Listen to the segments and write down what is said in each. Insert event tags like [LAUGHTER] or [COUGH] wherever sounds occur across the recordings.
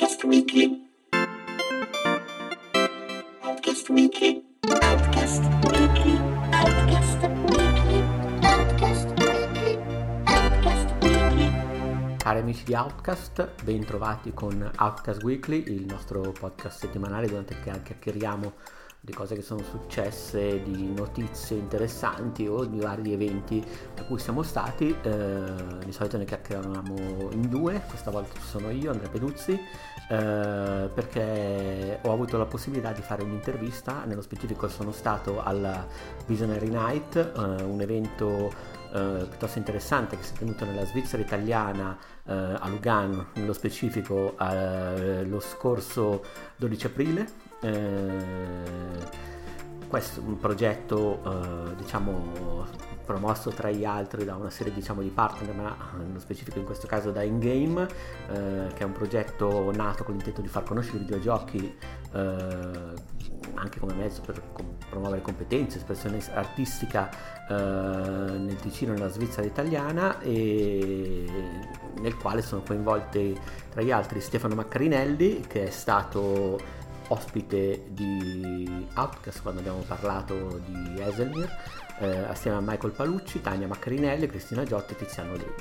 Outcast Weekly. Outcast Weekly. Outcast Weekly. Outcast Weekly. Outcast Weekly. Outcast Weekly. Cari amici di Outcast, ben trovati con Outcast Weekly, il nostro podcast settimanale durante il quale chiacchieriamo di cose che sono successe, di notizie interessanti o di vari eventi a cui siamo stati. Eh, di solito ne chiacchieriamo in due, questa volta ci sono io, Andrea Peduzzi, eh, perché ho avuto la possibilità di fare un'intervista, nello specifico sono stato alla Visionary Night, eh, un evento eh, piuttosto interessante che si è tenuto nella Svizzera italiana eh, a Lugano, nello specifico eh, lo scorso 12 aprile. Eh, questo è un progetto eh, diciamo promosso tra gli altri da una serie diciamo, di partner ma nello specifico in questo caso da InGame eh, che è un progetto nato con l'intento di far conoscere i videogiochi eh, anche come mezzo per promuovere competenze, espressione artistica eh, nel Ticino nella Svizzera italiana e nel quale sono coinvolti tra gli altri Stefano Maccarinelli che è stato ospite di Outcast quando abbiamo parlato di Eselmir, eh, assieme a Michael Palucci, Tania Maccarinelli, Cristina Giotti e Tiziano Levi.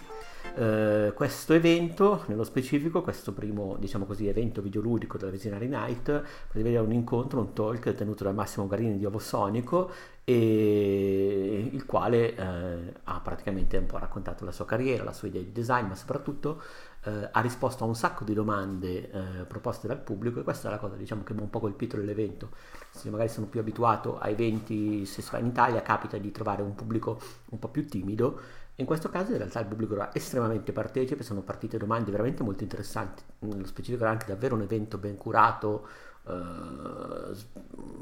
Eh, questo evento, nello specifico, questo primo diciamo così, evento videoludico della Visionary Night, prevede un incontro, un talk tenuto da Massimo Garini di Ovosonico e il quale eh, ha praticamente un po' raccontato la sua carriera, la sua idea di design, ma soprattutto eh, ha risposto a un sacco di domande eh, proposte dal pubblico e questa è la cosa diciamo, che mi ha un po' colpito dell'evento. Se magari sono più abituato a eventi, se si va in Italia capita di trovare un pubblico un po' più timido, in questo caso in realtà il pubblico era estremamente partecipe, sono partite domande veramente molto interessanti, nello specifico era anche davvero un evento ben curato, eh,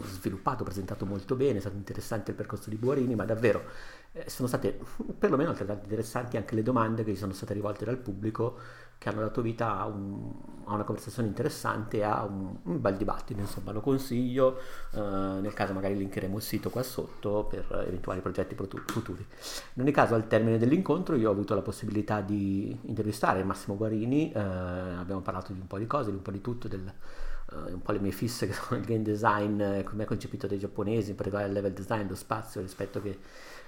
sviluppato, presentato molto bene, è stato interessante il percorso di Buarini, ma davvero eh, sono state perlomeno altrettanto interessanti anche le domande che gli sono state rivolte dal pubblico che hanno dato vita a, un, a una conversazione interessante e a un, un, bel dibattito, insomma lo consiglio, eh, nel caso magari linkeremo il sito qua sotto per eventuali progetti futuri. In ogni caso al termine dell'incontro io ho avuto la possibilità di intervistare Massimo Guarini, eh, abbiamo parlato di un po' di cose, di un po' di tutto, del, uh, un po' le mie fisse che [LAUGHS] sono il game design, eh, come è concepito dai giapponesi, in particolare il level design, lo spazio rispetto che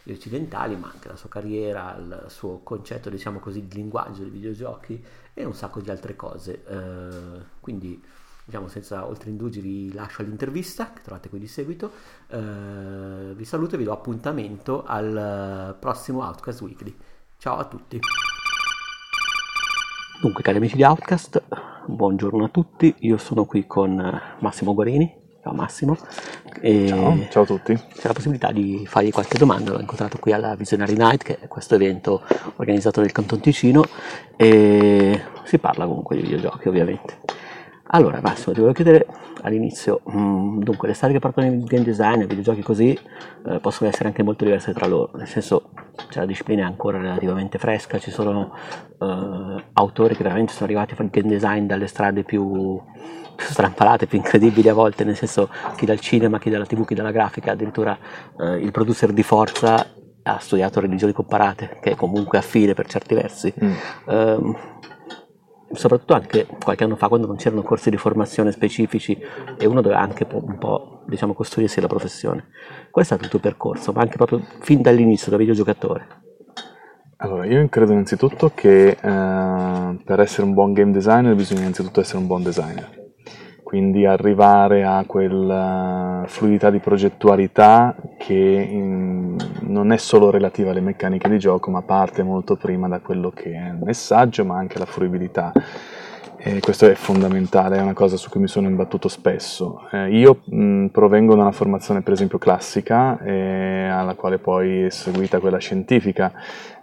gli occidentali, ma anche la sua carriera, il suo concetto, diciamo così, di linguaggio dei videogiochi e un sacco di altre cose. Uh, quindi, diciamo, senza oltre indugi vi lascio all'intervista che trovate qui di seguito. Uh, vi saluto e vi do appuntamento al prossimo Outcast Weekly. Ciao a tutti! Dunque, cari amici di Outcast, buongiorno a tutti. Io sono qui con Massimo Guarini. Ciao Massimo. Ciao, ciao a tutti. C'è la possibilità di fargli qualche domanda. L'ho incontrato qui alla Visionary Night, che è questo evento organizzato nel Canton Ticino, e si parla comunque di videogiochi, ovviamente. Allora, Massimo, ti volevo chiedere all'inizio, mh, dunque, le storie che portano il game design i videogiochi così eh, possono essere anche molto diverse tra loro, nel senso, cioè, la disciplina è ancora relativamente fresca, ci sono eh, autori che veramente sono arrivati a fare il game design dalle strade più, più strampalate, più incredibili a volte, nel senso, chi dal cinema, chi dalla tv, chi dalla grafica, addirittura eh, il producer di Forza ha studiato religioni comparate, che è comunque affine per certi versi. Mm. Um, soprattutto anche qualche anno fa quando non c'erano corsi di formazione specifici e uno doveva anche un po' diciamo, costruirsi la professione. Qual è stato il tuo percorso, ma anche proprio fin dall'inizio da videogiocatore? Allora, io credo innanzitutto che eh, per essere un buon game designer bisogna innanzitutto essere un buon designer quindi arrivare a quella fluidità di progettualità che in, non è solo relativa alle meccaniche di gioco, ma parte molto prima da quello che è il messaggio, ma anche la fruibilità. E questo è fondamentale, è una cosa su cui mi sono imbattuto spesso. Eh, io mh, provengo da una formazione per esempio classica, eh, alla quale poi è seguita quella scientifica,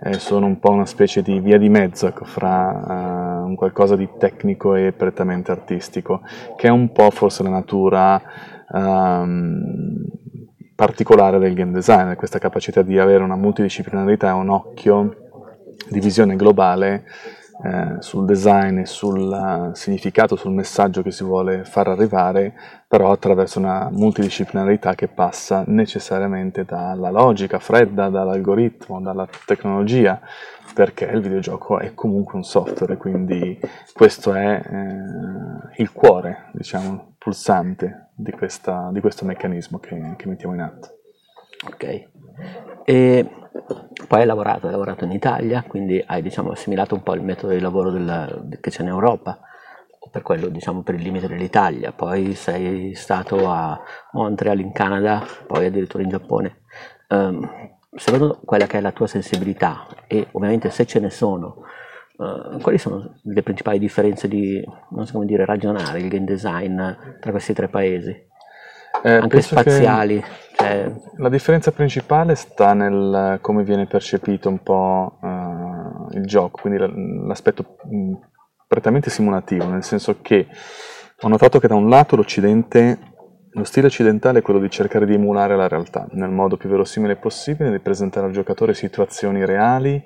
eh, sono un po' una specie di via di mezzo ecco, fra uh, un qualcosa di tecnico e prettamente artistico, che è un po' forse la natura um, particolare del game design, questa capacità di avere una multidisciplinarità e un occhio di visione globale eh, sul design sul uh, significato, sul messaggio che si vuole far arrivare, però attraverso una multidisciplinarità che passa necessariamente dalla logica fredda, dall'algoritmo, dalla tecnologia, perché il videogioco è comunque un software, quindi questo è eh, il cuore, diciamo, pulsante di, questa, di questo meccanismo che, che mettiamo in atto. Ok. E poi hai lavorato, hai lavorato in Italia, quindi hai diciamo, assimilato un po' il metodo di lavoro del, che c'è in Europa, per quello diciamo per il limite dell'Italia, poi sei stato a Montreal in Canada, poi addirittura in Giappone. Um, secondo quella che è la tua sensibilità e ovviamente se ce ne sono, uh, quali sono le principali differenze di, non so come dire, ragionare il game design tra questi tre paesi? Eh, Anche spaziali. Cioè... La differenza principale sta nel come viene percepito un po' uh, il gioco, quindi l'aspetto mh, prettamente simulativo, nel senso che ho notato che da un lato l'Occidente lo stile occidentale è quello di cercare di emulare la realtà nel modo più verosimile possibile, di presentare al giocatore situazioni reali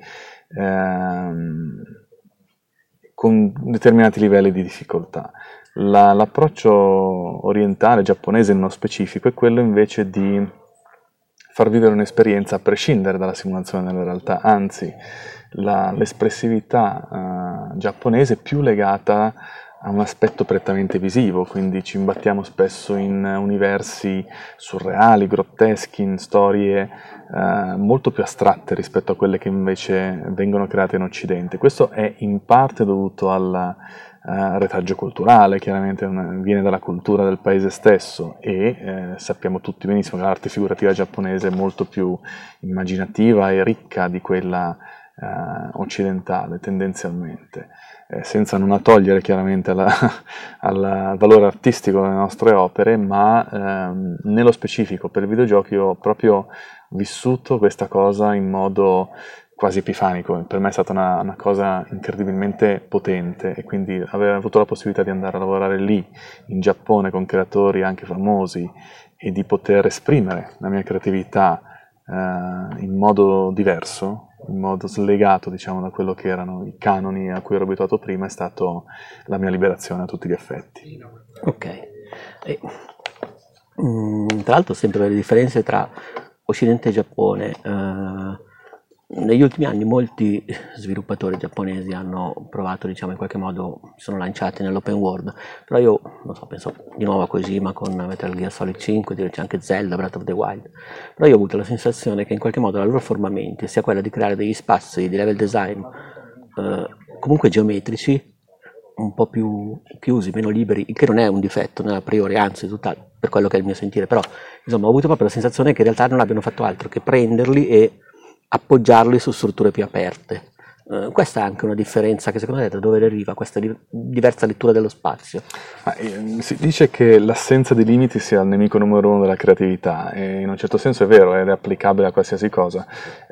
ehm, con determinati livelli di difficoltà. La, l'approccio orientale, giapponese nello specifico, è quello invece di far vivere un'esperienza a prescindere dalla simulazione della realtà, anzi la, l'espressività uh, giapponese è più legata ha un aspetto prettamente visivo, quindi ci imbattiamo spesso in universi surreali, grotteschi, in storie eh, molto più astratte rispetto a quelle che invece vengono create in Occidente. Questo è in parte dovuto al eh, retaggio culturale, chiaramente viene dalla cultura del paese stesso e eh, sappiamo tutti benissimo che l'arte figurativa giapponese è molto più immaginativa e ricca di quella eh, occidentale tendenzialmente. Eh, senza non togliere chiaramente [LAUGHS] al valore artistico delle nostre opere, ma ehm, nello specifico per i videogiochi ho proprio vissuto questa cosa in modo quasi epifanico, per me è stata una, una, cosa incredibilmente potente e quindi aver avuto la possibilità di andare a lavorare lì, in Giappone, con creatori anche famosi e di poter esprimere la mia creatività eh, in modo diverso, in modo slegato diciamo, da quello che erano i canoni a cui ero abituato prima, è stata la mia liberazione a tutti gli effetti. Ok. E, mh, mm, tra l'altro sempre le differenze tra Occidente e Giappone. Uh, negli ultimi anni molti sviluppatori giapponesi hanno provato, diciamo, in qualche modo, sono lanciati nell'open world, però io, non so, penso di nuovo a Kojima con Metal Gear Solid 5, c'è anche Zelda, Breath of the Wild, però io ho avuto la sensazione che in qualche modo la loro forma mente sia quella di creare degli spazi di level design eh, comunque geometrici, un po' più chiusi, meno liberi, il che non è un difetto a priori, anzi, tutta, per quello che è il mio sentire, però insomma ho avuto proprio la sensazione che in realtà non abbiano fatto altro che prenderli e appoggiarli su strutture più aperte. Uh, questa è anche una differenza che secondo te da dove deriva questa di- diversa lettura dello spazio? Ah, eh, si dice che l'assenza di limiti sia il nemico numero uno della creatività e in un certo senso è vero ed è applicabile a qualsiasi cosa.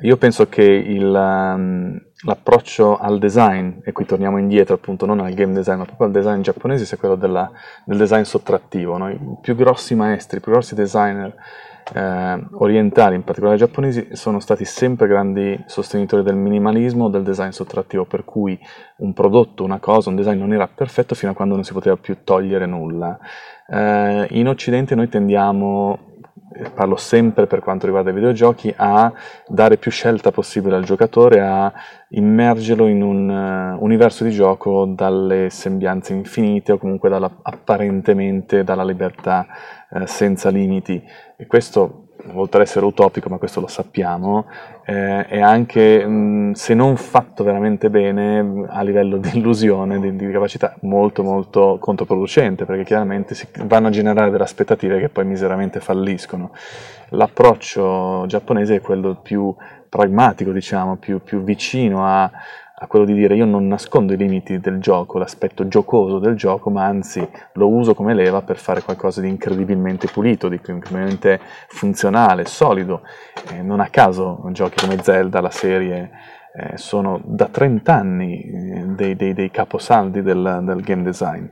Io penso che il, um, l'approccio al design, e qui torniamo indietro appunto non al game design ma proprio al design giapponese, sia quello della, del design sottrattivo. No? I più grossi maestri, i più grossi designer eh, orientali, in particolare giapponesi, sono stati sempre grandi sostenitori del minimalismo, del design sottrattivo, per cui un prodotto, una cosa, un design non era perfetto fino a quando non si poteva più togliere nulla. Eh, in Occidente noi tendiamo parlo sempre per quanto riguarda i videogiochi, a dare più scelta possibile al giocatore, a immergerlo in un uh, universo di gioco dalle sembianze infinite o comunque dalla, apparentemente dalla libertà uh, senza limiti. E questo oltre ad essere utopico, ma questo lo sappiamo, eh, è anche, mh, se non fatto veramente bene, a livello di illusione, di, di, capacità, molto molto controproducente, perché chiaramente si vanno a generare delle aspettative che poi miseramente falliscono. L'approccio giapponese è quello più pragmatico, diciamo, più, più vicino a, a quello di dire io non nascondo i limiti del gioco, l'aspetto giocoso del gioco, ma anzi lo uso come leva per fare qualcosa di incredibilmente pulito, di incredibilmente funzionale, solido. Eh, non a caso giochi come Zelda, la serie, eh, sono da 30 anni eh, dei, dei, dei, caposaldi del, del game design.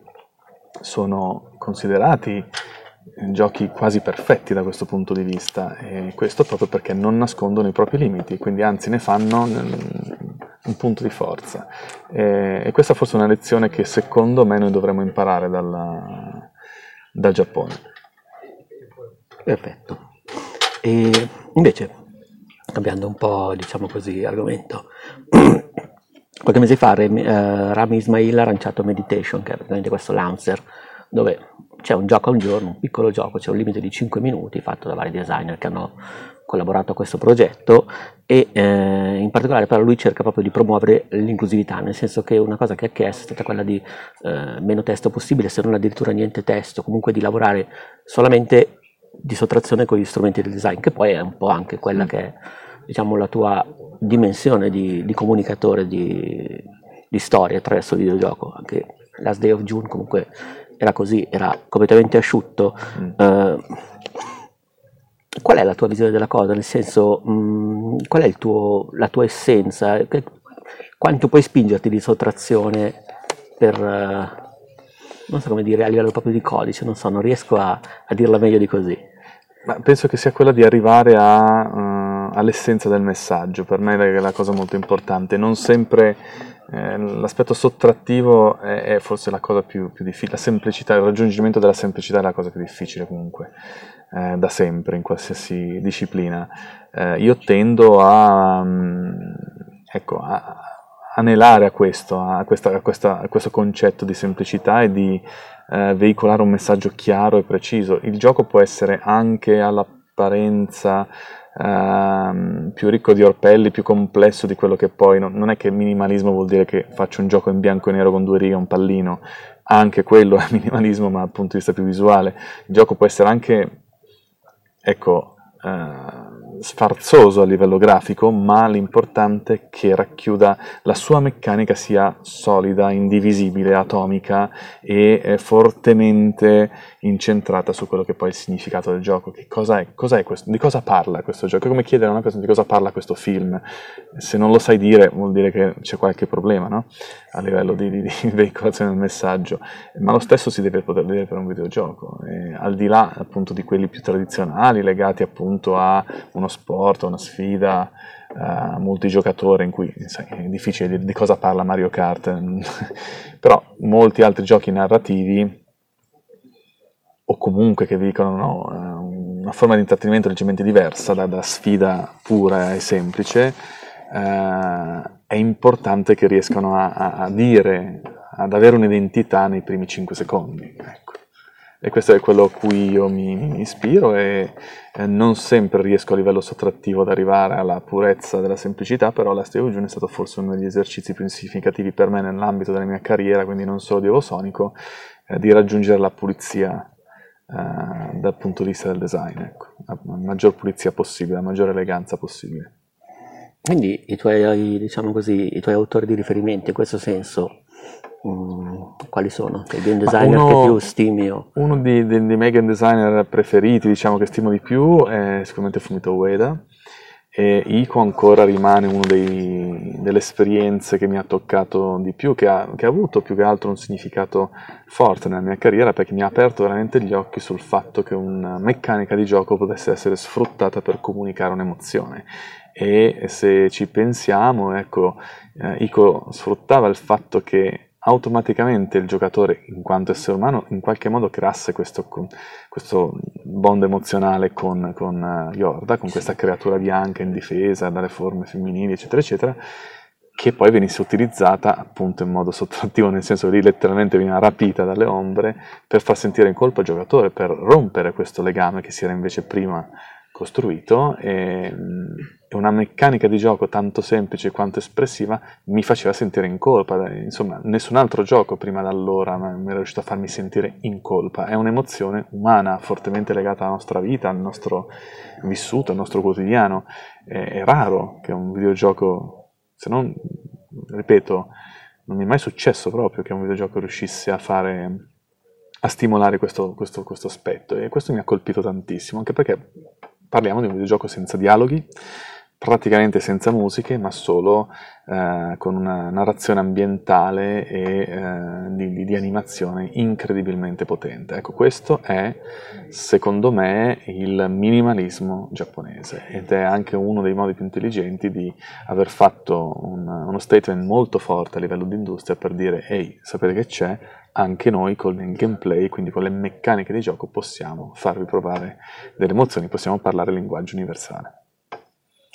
Sono considerati eh, giochi quasi perfetti da questo punto di vista e questo proprio perché non nascondono i propri limiti, quindi anzi ne fanno un punto di forza. E, e questa forse è una lezione che secondo me noi dovremmo imparare dalla, dal Giappone. Perfetto. E invece, cambiando un po', diciamo così, argomento, [CLEARS THROAT] qualche mese fa eh, Rami Ismail ha lanciato Meditation, che è praticamente questo Lancer, dove c'è un gioco al giorno, un piccolo gioco, c'è un limite di 5 minuti fatto da vari designer che hanno collaborato a questo progetto e eh, in particolare però lui cerca proprio di promuovere l'inclusività, nel senso che una cosa che ha chiesto è stata quella di eh, meno testo possibile, se non addirittura niente testo, comunque di lavorare solamente di sottrazione con gli strumenti del design, che poi è un po' anche quella che è diciamo, la tua dimensione di, di comunicatore di, di storia attraverso il videogioco. Anche Last Day of June comunque era così, era completamente asciutto. Mm. Eh, qual è la tua visione della cosa? Nel senso, mh, qual è tuo, la tua essenza? Che, quanto puoi spingerti di sottrazione per, eh, non so come dire, a livello proprio di codice, non so, non riesco a, a dirla meglio di così. Ma penso che sia quella di arrivare a, uh, all'essenza del messaggio, per me è la cosa molto importante. Non sempre eh, l'aspetto sottrattivo è, è, forse la cosa più, più, difficile, la semplicità, il raggiungimento della semplicità è la cosa più difficile comunque, eh, da sempre, in qualsiasi disciplina. Eh, io tendo a, um, ecco, a, anelare a questo, a, questa, a, questa, a, questo concetto di semplicità e di eh, veicolare un messaggio chiaro e preciso. Il gioco può essere anche all'apparenza eh, più ricco di orpelli, più complesso di quello che poi non, non, è che minimalismo vuol dire che faccio un gioco in bianco e nero con due righe e un pallino, anche quello è [LAUGHS] minimalismo ma dal punto di vista più visuale. Il gioco può essere anche, ecco, eh, sfarzoso a livello grafico, ma l'importante è che racchiuda la sua meccanica sia solida, indivisibile, atomica e eh, fortemente incentrata su quello che poi è il significato del gioco. Cosa è, cos'è questo, di cosa parla questo gioco? È come chiedere a una persona di cosa parla questo film. Se non lo sai dire vuol dire che c'è qualche problema no? a livello di, di, di, [LAUGHS] veicolazione del messaggio, ma lo stesso si deve poter vedere per un videogioco. E al di là appunto di quelli più tradizionali legati appunto a uno sport, a una sfida uh, multigiocatore in cui sai, è difficile dire di cosa parla Mario Kart, [LAUGHS] però molti altri giochi narrativi o comunque che dicono no, una forma di intrattenimento leggermente diversa da, da sfida pura e semplice, eh, è importante che riescano a, a, a, dire, ad avere un'identità nei primi 5 secondi. E questo è quello a cui io mi, ispiro e non sempre riesco a livello sottrattivo ad arrivare alla purezza della semplicità, però la Steve June è stato forse uno degli esercizi più significativi per me nell'ambito della mia carriera, quindi non solo di Evosonico, eh, di raggiungere la pulizia eh, dal punto di vista del design, ecco. la maggior pulizia possibile, la maggiore eleganza possibile. Quindi i tuoi, diciamo così, i tuoi autori di riferimento in questo senso, quali sono? I game designer uno, che più stimi? O... Uno dei, dei, dei miei game designer preferiti, diciamo che stimo di più, è sicuramente Fumito Ueda e Ico ancora rimane una delle esperienze che mi ha toccato di più, che ha, che ha, avuto più che altro un significato forte nella mia carriera perché mi ha aperto veramente gli occhi sul fatto che una meccanica di gioco potesse essere sfruttata per comunicare un'emozione. E se ci pensiamo, ecco, eh, Ico sfruttava il fatto che automaticamente il giocatore, in quanto essere umano, in qualche modo creasse questo, questo bond emozionale con, con uh, Yorda, con questa creatura bianca indifesa, dalle forme femminili, eccetera, eccetera, che poi venisse utilizzata appunto in modo sottrattivo, nel senso che letteralmente veniva rapita dalle ombre per far sentire in colpa il giocatore, per rompere questo legame che si era invece prima costruito e, e, una meccanica di gioco tanto semplice quanto espressiva mi faceva sentire in colpa. Insomma, nessun altro gioco prima da allora mi era riuscito a farmi sentire in colpa. È un'emozione umana, fortemente legata alla nostra vita, al nostro vissuto, al nostro quotidiano. È, è raro che un videogioco, se non, ripeto, non mi è mai successo proprio che un videogioco riuscisse a fare a stimolare questo, questo, questo aspetto e questo mi ha colpito tantissimo anche perché parliamo di un videogioco senza dialoghi, praticamente senza musiche, ma solo eh, con una narrazione ambientale e eh, di, di, animazione incredibilmente potente. Ecco, questo è, secondo me, il minimalismo giapponese ed è anche uno dei modi più intelligenti di aver fatto un, uno statement molto forte a livello di industria per dire, ehi, sapete che c'è? Anche noi con il gameplay, quindi con le meccaniche di gioco, possiamo farvi provare delle emozioni, possiamo parlare il linguaggio universale.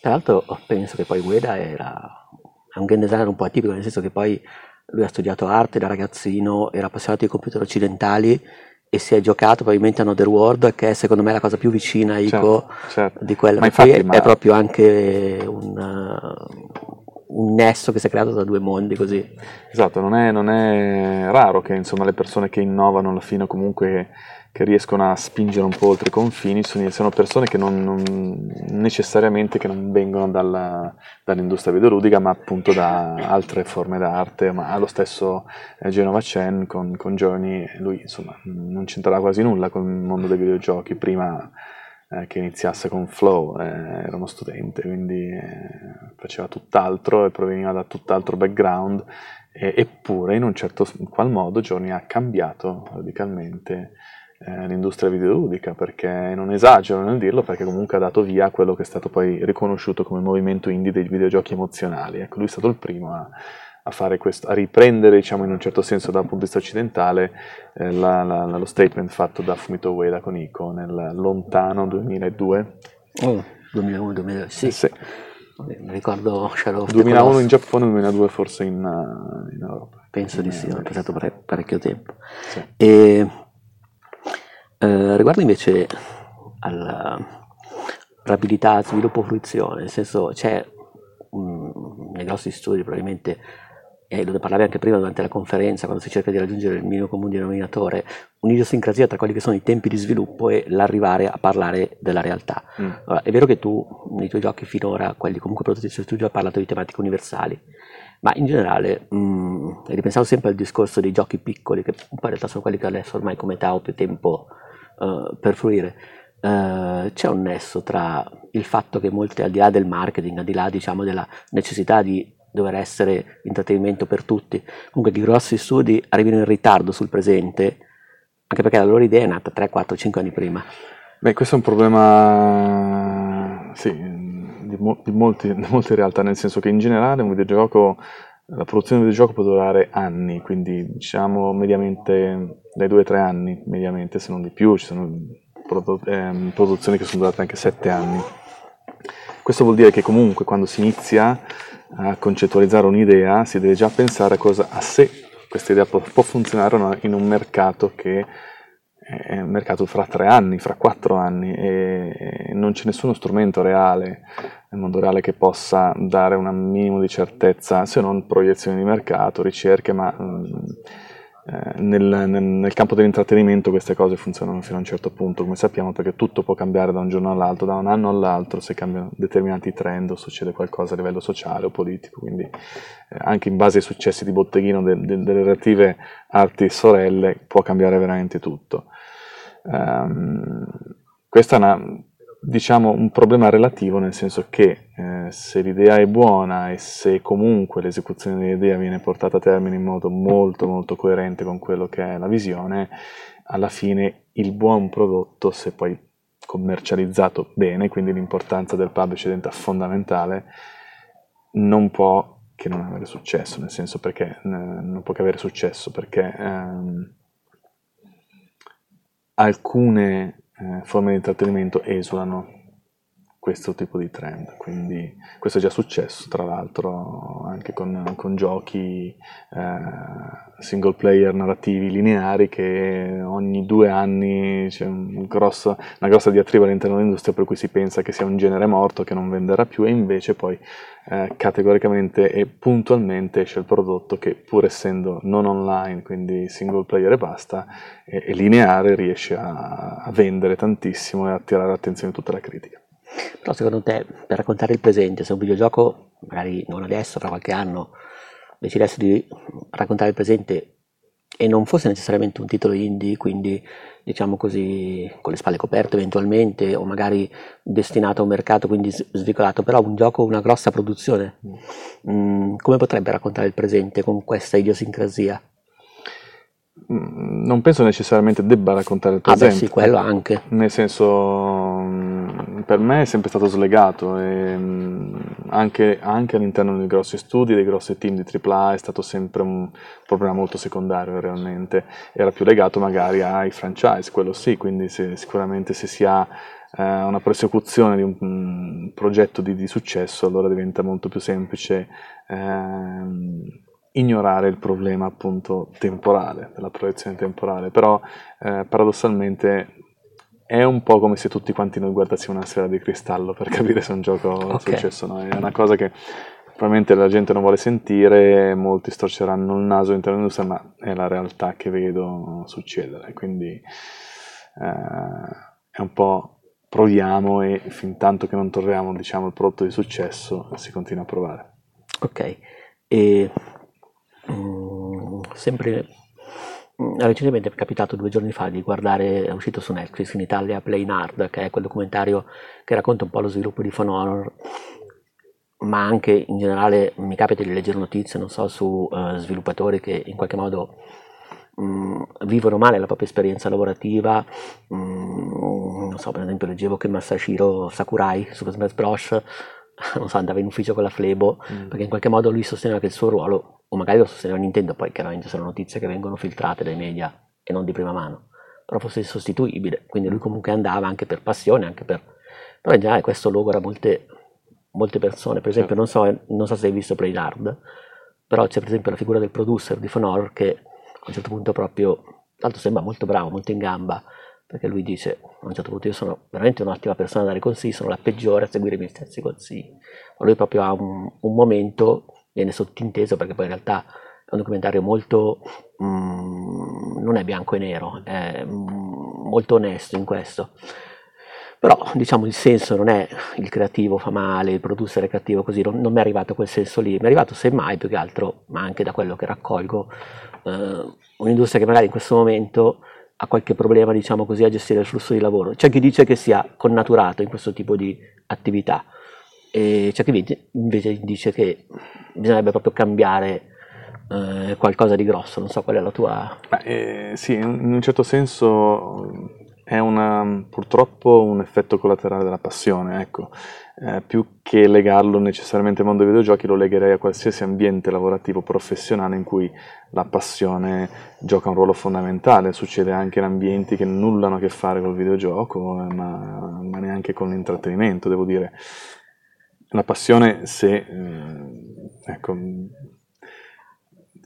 Tra l'altro penso che poi Ueda era, è un game designer un po' atipico, nel senso che poi lui ha studiato arte da ragazzino, era appassionato di computer occidentali e si è giocato probabilmente a Another World, che è secondo me la cosa più vicina a Ico certo, certo. di quella. Ma infatti, poi ma... è proprio anche un, uh, un, nesso che si è creato tra due mondi così. Esatto, non è, non è raro che insomma, le persone che innovano alla fine comunque che riescono a spingere un po' oltre i confini sono persone che non, non necessariamente che non vengono dalla, dall'industria videoludica ma appunto da altre forme d'arte ma lo stesso eh, Genova Chen con, con Journey lui insomma non c'entrava quasi nulla con il mondo dei videogiochi prima eh, che iniziasse con Flow eh, era uno studente quindi eh, faceva tutt'altro e proveniva da tutt'altro background eppure in un certo qual modo Journey ha cambiato radicalmente eh, l'industria videoludica, perché non esagero nel dirlo, perché comunque ha dato via a quello che è stato poi riconosciuto come movimento indie dei videogiochi emozionali. Ecco, lui è stato il primo a, a fare questo, a riprendere, diciamo, in un certo senso dal punto di vista occidentale, eh, la, la, lo statement fatto da Fumito Ueda con Ico nel lontano 2002. Oh, 2001-2002, sì. Eh, sì. Mi ricordo Shadow 2001 in Giappone, 2002 forse in, in Europa. Penso in di sì, è passato parecchio tempo. Sì. E eh, riguardo invece alla rapidità, sviluppo, fruizione, nel senso c'è um, nei grossi studi probabilmente, e lo parlavi anche prima durante la conferenza, quando si cerca di raggiungere il minimo comune denominatore, un'idiosincrasia tra quelli che sono i tempi di sviluppo e l'arrivare a parlare della realtà. Mm. Allora, è vero che tu nei tuoi giochi finora, quelli comunque prodotti sul studio, hai parlato di tematiche universali, ma in generale mh, mm, ripensavo sempre al discorso dei giochi piccoli, che in realtà sono quelli che adesso ormai come età ho più tempo uh, per fruire. Uh, c'è un nesso tra il fatto che molti, al di là del marketing, al di là diciamo, della necessità di dover essere intrattenimento per tutti, comunque i grossi studi arrivino in ritardo sul presente, anche perché la loro idea è nata 3, 4, 5 anni prima. Beh, questo è un problema sì, di, mo- di, molti, di molte realtà, nel senso che in generale un videogioco la produzione del videogioco può durare anni, quindi diciamo mediamente dai 2-3 anni, mediamente, se non di più, ci sono produ- ehm, produzioni che sono durate anche 7 anni. Questo vuol dire che comunque quando si inizia a concettualizzare un'idea si deve già pensare a, cosa, a se questa idea può, può funzionare in un mercato che è un mercato fra tre anni, fra quattro anni e non c'è nessuno strumento reale nel mondo reale che possa dare un minimo di certezza, se non proiezioni di mercato, ricerche, ma mm, eh, nel, nel, nel, campo dell'intrattenimento queste cose funzionano fino a un certo punto, come sappiamo, perché tutto può cambiare da un giorno all'altro, da un anno all'altro, se cambiano determinati trend o succede qualcosa a livello sociale o politico, quindi eh, anche in base ai successi di botteghino de, de, delle relative arti sorelle può cambiare veramente tutto. Um, questa è una diciamo un problema relativo, nel senso che eh, se l'idea è buona e se comunque l'esecuzione dell'idea viene portata a termine in modo molto molto coerente con quello che è la visione, alla fine il buon prodotto, se poi commercializzato bene, quindi l'importanza del publisher diventa fondamentale, non può che non avere successo, nel senso perché eh, non può che avere successo perché ehm, alcune forme di intrattenimento esulano questo tipo di trend, quindi questo è già successo tra l'altro anche con, con giochi eh, single player narrativi lineari che ogni due anni c'è un grosso, una grossa diatriba all'interno dell'industria per cui si pensa che sia un genere morto che non venderà più e invece poi eh, categoricamente e puntualmente esce il prodotto che pur essendo non online, quindi single player e basta, è, è lineare, riesce a, a vendere tantissimo e a attirare l'attenzione di tutta la critica. Però secondo te, per raccontare il presente, se un videogioco, magari non adesso, fra qualche anno, decidesse di raccontare il presente e non fosse necessariamente un titolo indie, quindi diciamo così con le spalle coperte eventualmente o magari destinato a un mercato quindi svicolato, però un gioco, una grossa produzione, mm, come potrebbe raccontare il presente con questa idiosincrasia? Mm, non penso necessariamente debba raccontare il Ah beh presente. sì, quello anche. Nel senso, mm, per me è sempre stato slegato, e, mm, anche, anche all'interno dei grossi studi, dei grossi team di AAA è stato sempre un problema molto secondario realmente, era più legato magari ai franchise, quello sì, quindi se- sicuramente se si ha eh, una persecuzione di un, mm, progetto di, di successo allora diventa molto più semplice ehm, ignorare il problema appunto temporale, della proiezione temporale, però eh, paradossalmente è un po' come se tutti quanti noi guardassimo una sfera di cristallo per capire se un gioco ha Ok. successo o no, è una cosa che probabilmente la gente non vuole sentire, molti storceranno il naso all'interno dell'industria, ma è la realtà che vedo succedere, quindi eh, è un po' proviamo e fin tanto che non troviamo diciamo, il prodotto di successo si continua a provare. Ok, e sempre mm, recentemente è capitato due giorni fa di guardare, è uscito su Netflix in Italia Plain Hard, che è quel documentario che racconta un po' lo sviluppo di Phone ma anche in generale mi capita di leggere notizie, non so, su eh, sviluppatori che in qualche modo mm, vivono male la propria esperienza lavorativa. Mm, non so, per esempio leggevo che Masashiro Sakurai su Smash Bros. Non [LAUGHS] so, andava in ufficio con la Flebo perché in qualche modo lui sosteneva che il suo ruolo, o magari lo sosteneva Nintendo, poi chiaramente sono notizie che vengono filtrate dai media e non di prima mano, però fosse insostituibile, quindi lui comunque andava anche per passione, anche per... però in generale questo logora molte, molte persone, per esempio non so, non so se hai visto Play Hard, però c'è per esempio la figura del producer di Honor che a un certo punto proprio, tra l'altro sembra molto bravo, molto in gamba, perché lui dice a un certo punto io sono veramente un'ottima persona a dare consigli, sono la peggiore a seguire i miei stessi consigli, ma lui proprio ha un, un momento, viene sottinteso perché poi in realtà è un documentario molto, mm, non è bianco e nero, è mm, molto onesto in questo. Però diciamo il senso non è il creativo fa male, il producer è cattivo così, non, non mi è arrivato quel senso lì, mi è arrivato semmai più che altro, ma anche da quello che raccolgo, eh, un'industria che magari in questo momento ha qualche problema, diciamo così, a gestire il flusso di lavoro. C'è chi dice che sia connaturato in questo tipo di attività e c'è chi invece dice che bisognerebbe proprio cambiare eh, qualcosa di grosso, non so qual è la tua... Ma, eh, sì, in un certo senso è una, purtroppo un effetto collaterale della passione, ecco. Eh, più che legarlo necessariamente al mondo dei videogiochi, lo legherei a qualsiasi ambiente lavorativo professionale in cui la passione gioca un ruolo fondamentale. Succede anche in ambienti che nulla hanno a che fare col videogioco, eh, ma, ma neanche con l'intrattenimento, devo dire. La passione, se eh, ecco,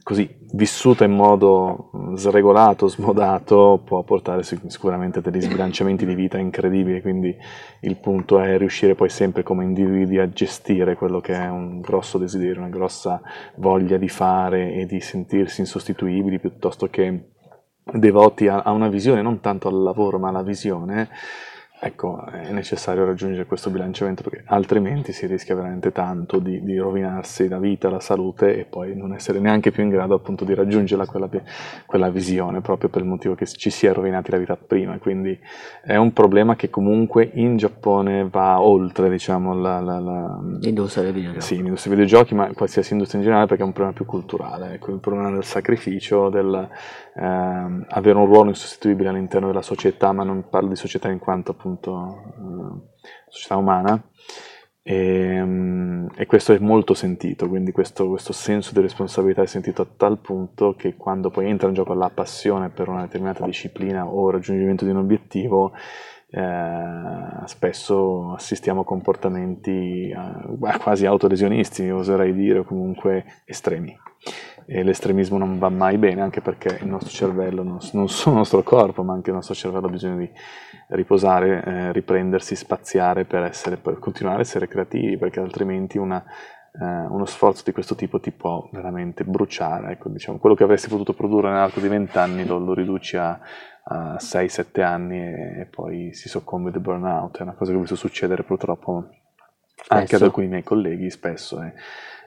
così vissuta in modo mm, sregolato, [LAUGHS] smodato, può portare sic- sicuramente a degli sbilanciamenti di vita incredibili, quindi il punto è riuscire poi sempre come individui a gestire quello che è un grosso desiderio, una grossa voglia di fare e di sentirsi insostituibili piuttosto che devoti a, a una visione, non tanto al lavoro ma alla visione. Ecco, è necessario raggiungere questo bilanciamento perché altrimenti si rischia veramente tanto di, di rovinarsi la vita, la salute e poi non essere neanche più in grado appunto di raggiungere quella, quella visione proprio per il motivo che ci si è rovinati la vita prima. Quindi è un problema che comunque in Giappone va oltre, diciamo, la, la, la L'industria del videogioco. sì, l'industria dei videogiochi, ma qualsiasi industria in generale perché è un problema più culturale, ecco, il problema del sacrificio, del ehm, avere un ruolo insostituibile all'interno della società, ma non parlo di società in quanto appunto eh, società umana, e, mm, e questo è molto sentito, quindi questo, questo senso di responsabilità è sentito a tal punto che quando poi entra in gioco la passione per una determinata disciplina o il raggiungimento di un obiettivo, eh, spesso assistiamo a comportamenti eh, quasi autolesionisti, oserei dire, o comunque estremi. E l'estremismo non va mai bene, anche perché il nostro cervello, non, non solo il nostro corpo, ma anche il nostro cervello ha bisogno di riposare, eh, riprendersi, spaziare per, essere, per continuare a essere creativi, perché altrimenti una, eh, uno sforzo di questo tipo ti può veramente bruciare. Ecco, diciamo, quello che avresti potuto produrre nell'arco di 20 anni lo, lo riduci a, a 6-7 anni e, e, poi si soccombe di burnout. È una cosa che ho visto succedere purtroppo anche Spesso. ad alcuni miei colleghi spesso. eh.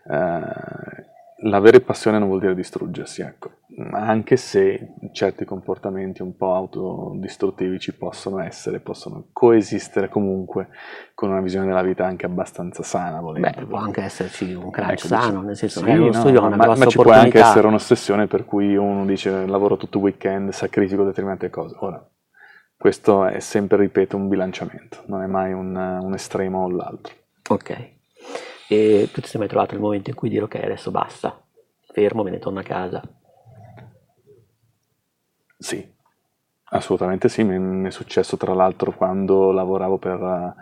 Eh, l'avere passione non vuol dire distruggersi, ecco. Anche se certi comportamenti un po' autodistruttivi ci possono essere, possono coesistere comunque con una visione della vita anche abbastanza sana. Beh, può anche esserci un crunch Ecco, sano, dice- nel senso sì, che lo no, studio è una ma, grossa ma ci può anche essere un'ossessione per cui uno dice lavoro tutto il weekend, sacrifico determinate cose. Ora, questo è sempre, ripeto, un bilanciamento, non è mai un, un estremo o l'altro. Ok. E tu ti sei mai trovato il momento in cui dire ok, adesso basta, fermo, me ne torno a casa. Sì, assolutamente sì, mi, è successo tra l'altro quando lavoravo per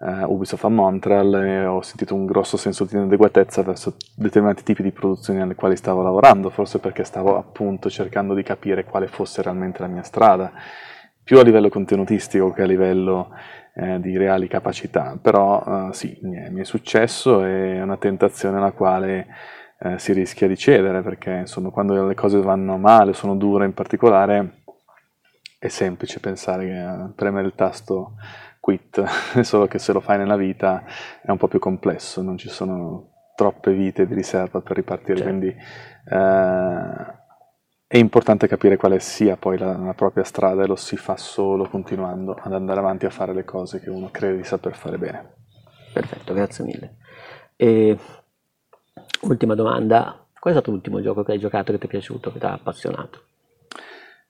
eh, Ubisoft a Montreal e ho sentito un grosso senso di inadeguatezza verso determinati tipi di produzioni alle quali stavo lavorando, forse perché stavo appunto cercando di capire quale fosse realmente la mia strada, più a livello contenutistico che a livello eh, di reali capacità, però eh, sì, mi è, mi è successo e è una tentazione alla quale eh, si rischia di cedere, perché insomma quando le cose vanno male, sono dure in particolare, è semplice pensare che eh, premere il tasto quit, [LAUGHS] solo che se lo fai nella vita è un po' più complesso, non ci sono troppe vite di riserva per ripartire, Certo. quindi eh, è importante capire quale sia poi la, la propria strada e lo si fa solo continuando ad andare avanti a fare le cose che uno crede di saper fare bene. Perfetto, grazie mille. E ultima domanda, qual è stato l'ultimo gioco che hai giocato che ti è piaciuto, che ti ha appassionato?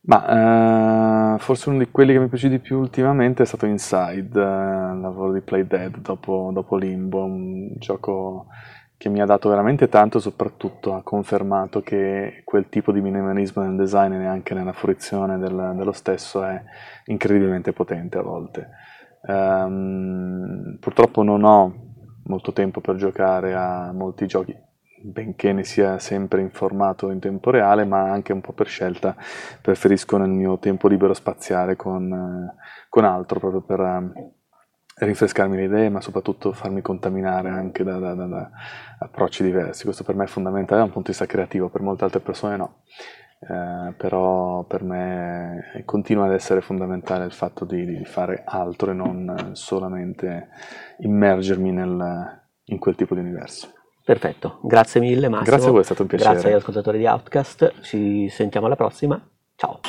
Ma eh, forse uno di quelli che mi piace di più ultimamente è stato Inside, eh, il lavoro di Playdead dopo, dopo Limbo, un gioco che mi ha dato veramente tanto, soprattutto ha confermato che quel tipo di minimalismo nel design e neanche nella fruizione del- dello stesso è incredibilmente potente a volte. Ehm, purtroppo non ho molto tempo per giocare a molti giochi, benché ne sia sempre informato in tempo reale, ma anche un po' per scelta preferisco nel mio tempo libero spaziare con, eh, con altro, proprio per eh, rinfrescarmi le idee, ma soprattutto farmi contaminare anche da, da- da- da approcci diversi. Questo per me è fondamentale da un punto di vista creativo, per molte altre persone no. Eh, però per me continua ad essere fondamentale il fatto di, di fare altro e non solamente immergermi nel- in quel tipo di universo. Perfetto, grazie mille Massimo. Grazie a voi, è stato un piacere. Grazie agli ascoltatori di Outcast, ci sentiamo alla prossima. Ciao.